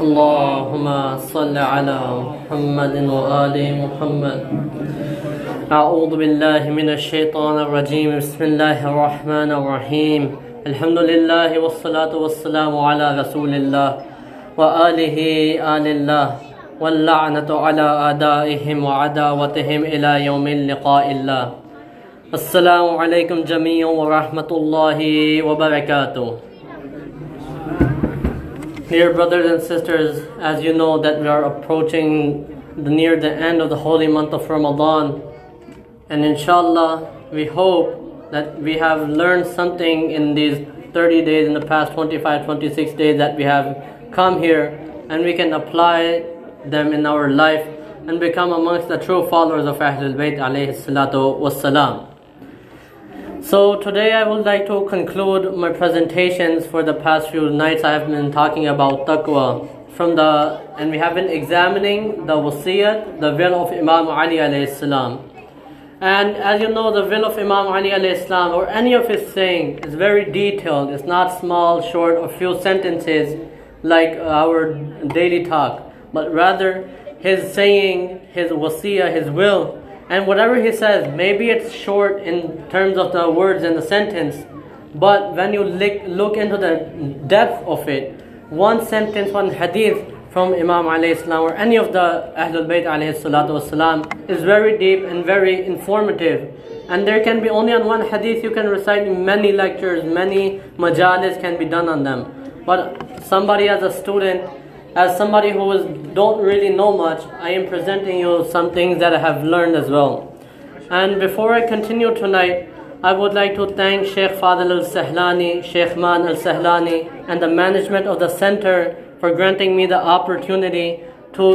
اللهم صل على محمد وآل محمد. أعوذ بالله من الشيطان الرجيم. بسم الله الرحمن الرحيم. الحمد لله والصلاة والسلام على رسول الله وآله آل الله واللعنة على أعدائهم وعداوتهم إلى يوم اللقاء الله. السلام عليكم جميعا ورحمة الله وبركاته. Dear brothers and sisters, as you know that we are approaching the, near the end of the holy month of Ramadan, and inshallah, we hope that we have learned something in these 30 days, in the past 25, 26 days that we have come here, and we can apply them in our life and become amongst the true followers of Ahlul Bayt alayhi salatu wassalam. So today I would like to conclude my presentations for the past few nights I have been talking about taqwa from the and we have been examining the wasiyat, the will of Imam Ali alayhi salam. And as you know the will of Imam Ali alayhi salam or any of his saying is very detailed. It's not small, short or few sentences like our daily talk, but rather his saying, his wasiyah, his will and whatever he says, maybe it's short in terms of the words in the sentence, but when you look, into the depth of it, one sentence, one hadith from Imam alayhi or any of the Ahlul Bayt alayhi is very deep and very informative. And there can be only on one hadith you can recite many lectures, many majalis can be done on them. But somebody as a student as somebody who is, don't really know much, I am presenting you some things that I have learned as well. And before I continue tonight, I would like to thank Sheikh Fadil Al Sahlani, Sheikh Man Al Sahlani, and the management of the center for granting me the opportunity to,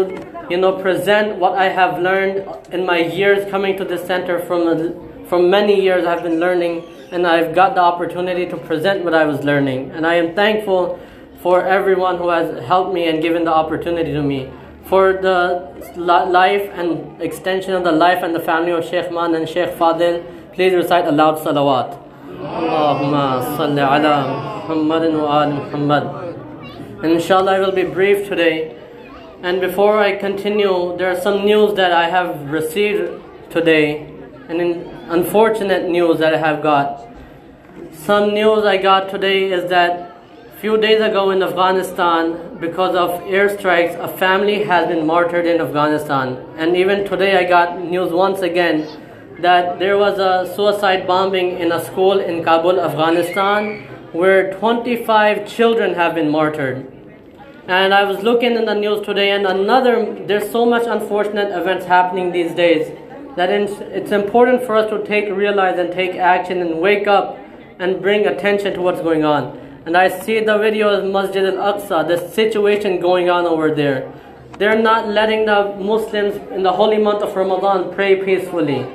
you know, present what I have learned in my years coming to this center. From from many years, I've been learning, and I've got the opportunity to present what I was learning, and I am thankful for everyone who has helped me and given the opportunity to me. For the life and extension of the life and the family of Sheikh Man and Sheikh Fadil, please recite aloud salawat. Allahumma salli ala Muhammadin wa al Muhammad. Inshallah I will be brief today. And before I continue, there are some news that I have received today. And unfortunate news that I have got. Some news I got today is that few days ago in Afghanistan, because of airstrikes, a family has been martyred in Afghanistan. And even today, I got news once again that there was a suicide bombing in a school in Kabul, Afghanistan, where 25 children have been martyred. And I was looking in the news today, and another, there's so much unfortunate events happening these days that it's important for us to take, realize, and take action and wake up and bring attention to what's going on and I see the video of Masjid al-Aqsa, the situation going on over there. They're not letting the Muslims in the holy month of Ramadan pray peacefully.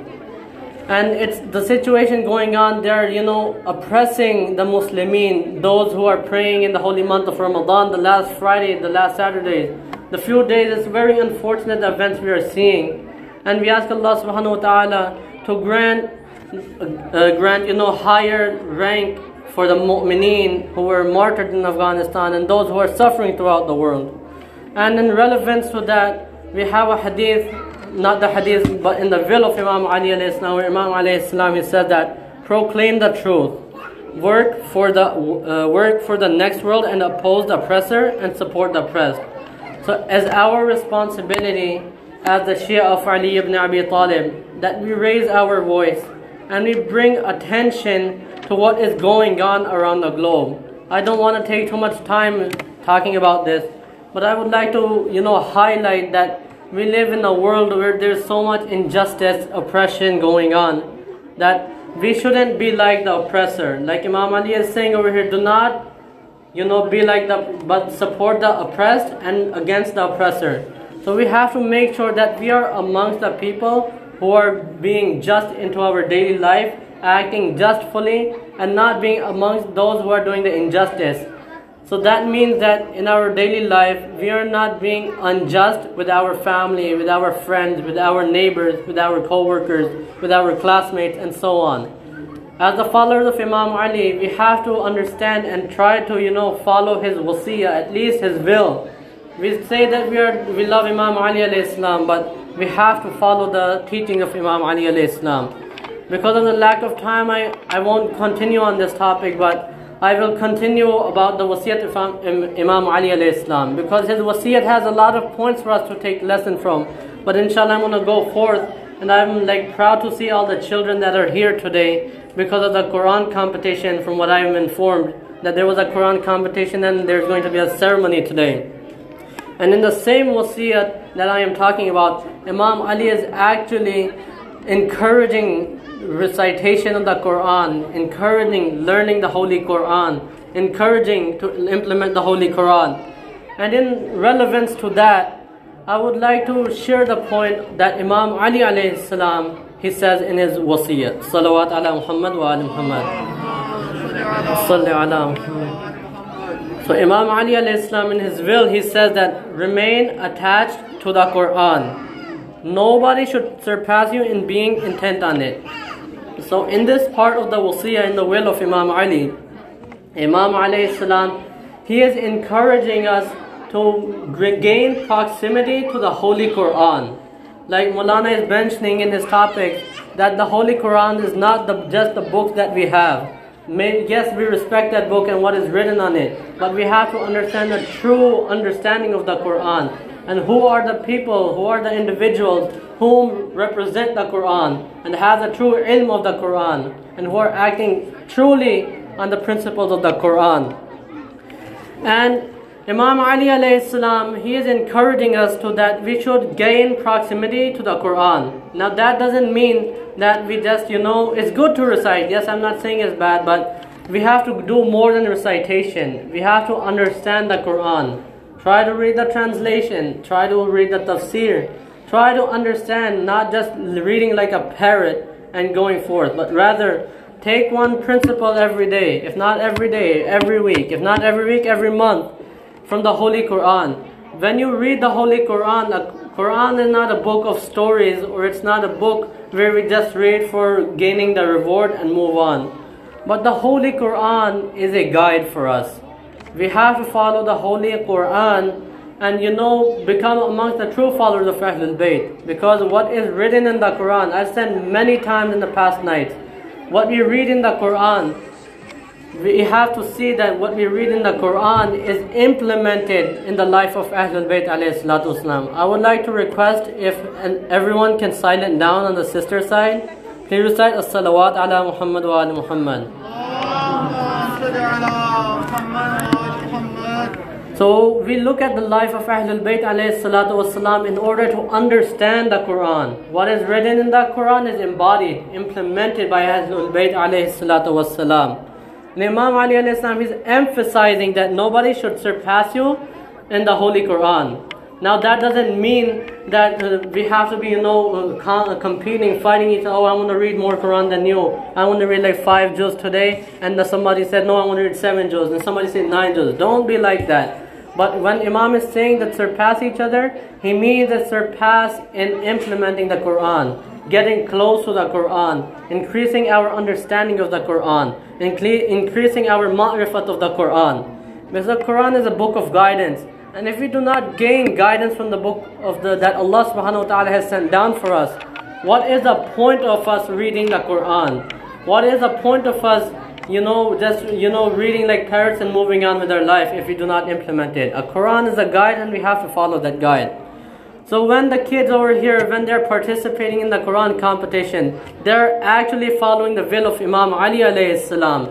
And it's the situation going on, they're, you know, oppressing the Muslimin, those who are praying in the holy month of Ramadan, the last Friday, the last Saturday. The few days, it's very unfortunate events we are seeing. And we ask Allah subhanahu wa ta'ala to grant, uh, grant, you know, higher rank for the mu'mineen who were martyred in Afghanistan and those who are suffering throughout the world. And in relevance to that, we have a hadith, not the hadith, but in the will of Imam Ali alayhi salam, where Imam alayhi salam he said that, proclaim the truth, work for the uh, work for the next world and oppose the oppressor and support the oppressed. So as our responsibility as the Shia of Ali ibn Abi Talib, that we raise our voice and we bring attention to what is going on around the globe. I don't want to take too much time talking about this, but I would like to, you know, highlight that we live in a world where there's so much injustice, oppression going on, that we shouldn't be like the oppressor. Like Imam Ali is saying over here, do not, you know, be like the, but support the oppressed and against the oppressor. So we have to make sure that we are amongst the people who are being just into our daily life acting justly and not being amongst those who are doing the injustice. So that means that in our daily life, we are not being unjust with our family, with our friends, with our neighbors, with our co-workers, with our classmates, and so on. As the followers of Imam Ali, we have to understand and try to, you know, follow his wasiyah, at least his will. We say that we are we love Imam Ali alayhi salam, but we have to follow the teaching of Imam Ali alayhi salam. Because of the lack of time, I, I won't continue on this topic, but I will continue about the wasiyat of Imam- Ali alayhi salam. Because his wasiyat has a lot of points for us to take lesson from. But inshallah, I'm going to go forth, and I'm like proud to see all the children that are here today because of the Quran competition. From what I'm informed, that there was a Quran competition, and there's going to be a ceremony today. And in the same wasiyat that I am talking about, Imam Ali is actually encouraging recitation of the Quran, encouraging learning the Holy Quran, encouraging to implement the Holy Quran. And in relevance to that, I would like to share the point that Imam Ali alayhi salam he says in his wasiyat. Salawat ala Muhammad wa ali Muhammad. Ala Muhammad. So Imam Ali alayhi salam in his will he says that remain attached to the Quran. Nobody should surpass you in being intent on it. So in this part of the wasiyah in the will of Imam Ali, Imam alayhi salam he is encouraging us to regain proximity to the Holy Quran. Like Mulana is mentioning in his topic that the Holy Quran is not the, just the book that we have. May, yes, we respect that book and what is written on it, but we have to understand the true understanding of the Quran and who are the people, who are the individuals whom represent the Quran and have the true ilm of the Quran and who are acting truly on the principles of the Quran. And Imam Ali alayhi salam, he is encouraging us to that we should gain proximity to the Quran. Now that doesn't mean that we just, you know, it's good to recite. Yes, I'm not saying it's bad, but we have to do more than recitation. We have to understand the Quran. Try to read the translation. Try to read the tafsir. Try to understand, not just reading like a parrot and going forth, but rather take one principle every day. If not every day, every week. If not every week, every month from the Holy Quran. When you read the Holy Quran, the Quran is not a book of stories or it's not a book where we just read for gaining the reward and move on. But the Holy Quran is a guide for us. We have to follow the Holy Quran and you know become amongst the true followers of Ahlul Bayt because what is written in the Quran I've said many times in the past nights what we read in the Quran we have to see that what we read in the Quran is implemented in the life of Ahlul Bayt wasalam. I would like to request if everyone can silent down on the sister side. Please recite as-salawat ala Muhammad wa ali Muhammad. So we look at the life of Ahlul Bayt wasalam in order to understand the Quran. What is written in the Quran is embodied, implemented by Ahlul Bayt salatu. And Imam Ali is emphasizing that nobody should surpass you in the Holy Quran. Now that doesn't mean that uh, we have to be, you know, uh, com- competing, fighting each other. Oh, I want to read more Quran than you. I want to read like five juz today, and somebody said, no, I want to read seven juz, and somebody said nine juz. Don't be like that. But when Imam is saying that surpass each other, he means that surpass in implementing the Quran, getting close to the Quran, increasing our understanding of the Quran, incre- increasing our ma'rifat of the Quran. Because the Quran is a book of guidance. And if we do not gain guidance from the book of the that Allah subhanahu wa ta'ala has sent down for us, what is the point of us reading the Quran? What is the point of us, you know, just you know, reading like parrots and moving on with our life if we do not implement it? A Quran is a guide and we have to follow that guide. So when the kids over here, when they're participating in the Quran competition, they're actually following the will of Imam Ali alayhi salam.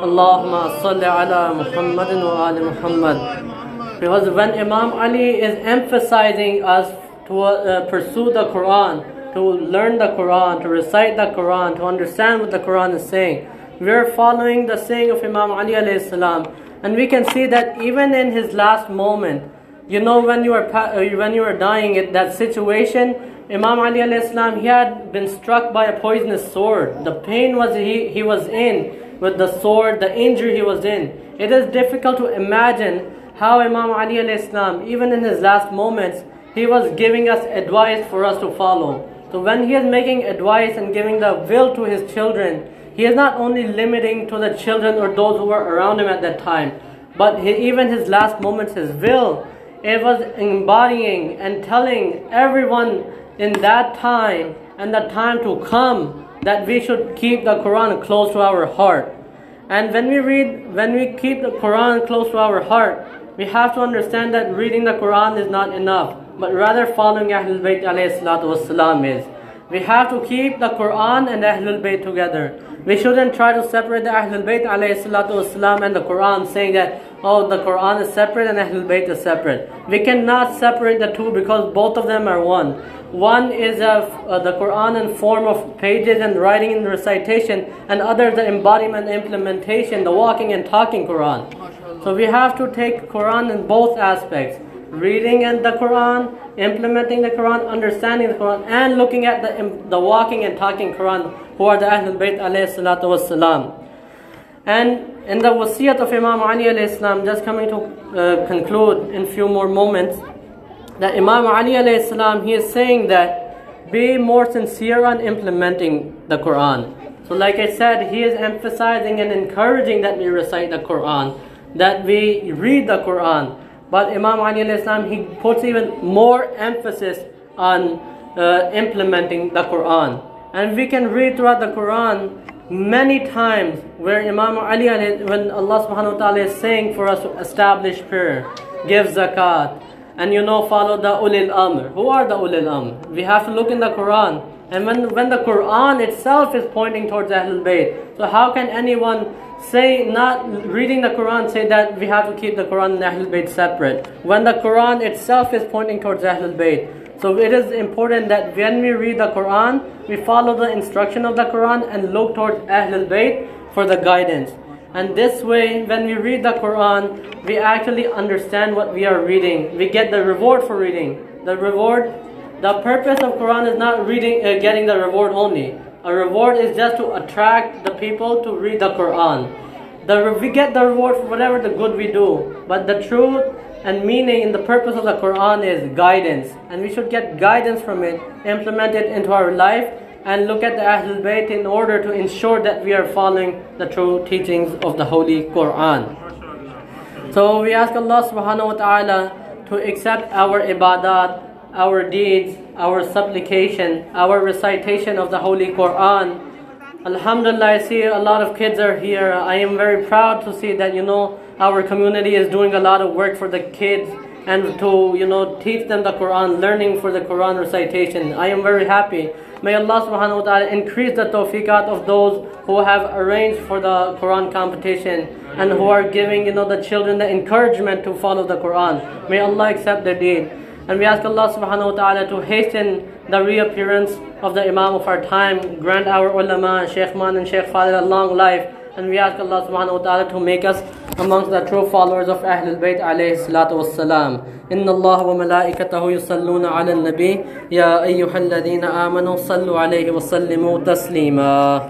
Allahumma salli ala Muhammadin wa ali Muhammad. Because when Imam Ali is emphasizing us to uh, pursue the Quran, to learn the Quran, to recite the Quran, to understand what the Quran is saying, we are following the saying of Imam Ali alayhi salam. And we can see that even in his last moment, you know when you are uh, when you are dying at that situation, Imam Ali alayhi salam, he had been struck by a poisonous sword. The pain was he, he was in with the sword, the injury he was in. It is difficult to imagine how Imam Ali alayhi salam, even in his last moments, he was giving us advice for us to follow. So when he is making advice and giving the will to his children, he is not only limiting to the children or those who were around him at that time, but he, even his last moments, his will, it was embodying and telling everyone in that time and the time to come that we should keep the Quran close to our heart. And when we read, when we keep the Quran close to our heart, we have to understand that reading the Quran is not enough, but rather following Ahlul Bayt alayhi salatu is. We have to keep the Quran and Ahlul Bayt together. We shouldn't try to separate the Ahlul Bayt wasalam and the Quran saying that, oh, the Quran is separate and Ahlul Bayt is separate. We cannot separate the two because both of them are one. One is a, uh, the Quran in form of pages and writing and recitation, and other the embodiment, implementation, the walking and talking Quran. So we have to take Quran in both aspects reading and the Quran, implementing the Quran, understanding the Quran, and looking at the, the walking and talking Quran, who are the Ahlul Bayt alayhi salatu wassalam. And in the wasiyat of Imam Ali alayhi salam, just coming to uh, conclude in few more moments, that Imam Ali alayhi salam, he is saying that be more sincere on implementing the Quran. So like I said, he is emphasizing and encouraging that we recite the Quran, that we read the Quran. But Imam Ali alayhi salam, he puts even more emphasis on uh, implementing the Quran. And we can read throughout the Quran many times where Imam Ali, when Allah subhanahu wa ta'ala is saying for us to establish prayer, give zakat, and you know follow the ulil amr. Who are the ulil amr? We have to look in the Quran. And when, when the Quran itself is pointing towards Ahlul Bayt, so how can anyone say, not reading the Quran, say that we have to keep the Quran and Ahlul Bayt separate? When the Quran itself is pointing towards Ahlul Bayt. So it is important that when we read the Quran, we follow the instruction of the Quran and look towards Ahlul Bayt for the guidance. And this way, when we read the Quran, we actually understand what we are reading. We get the reward for reading. The reward, the purpose of Quran is not reading, uh, getting the reward only. A reward is just to attract the people to read the Quran. The, we get the reward for whatever the good we do. But the truth and meaning in the purpose of the Quran is guidance. And we should get guidance from it, implement it into our life, and look at the Ahlul Bayt in order to ensure that we are following the true teachings of the Holy Quran. So we ask Allah subhanahu wa ta'ala to accept our ibadat, our deeds, our supplication, our recitation of the Holy Quran. Alhamdulillah, I see a lot of kids are here. I am very proud to see that, you know, our community is doing a lot of work for the kids and to, you know, teach them the Quran, learning for the Quran recitation. I am very happy. May Allah subhanahu wa ta'ala increase the tawfiqat of those who have arranged for the Quran competition and who are giving, you know, the children the encouragement to follow the Quran. May Allah accept their deed. And we ask Allah subhanahu wa ta'ala to hasten the reappearance of the Imam of our time, grant our ulama, Sheikh Man and Sheikh Fadil a long life. And we ask Allah subhanahu wa ta'ala to make us amongst the true followers of Ahlul Bayt alayhi salatu wassalam. إن الله وملائكته يصلون على النبي يا أيها الذين آمنوا صلوا عليه وسلموا تسليما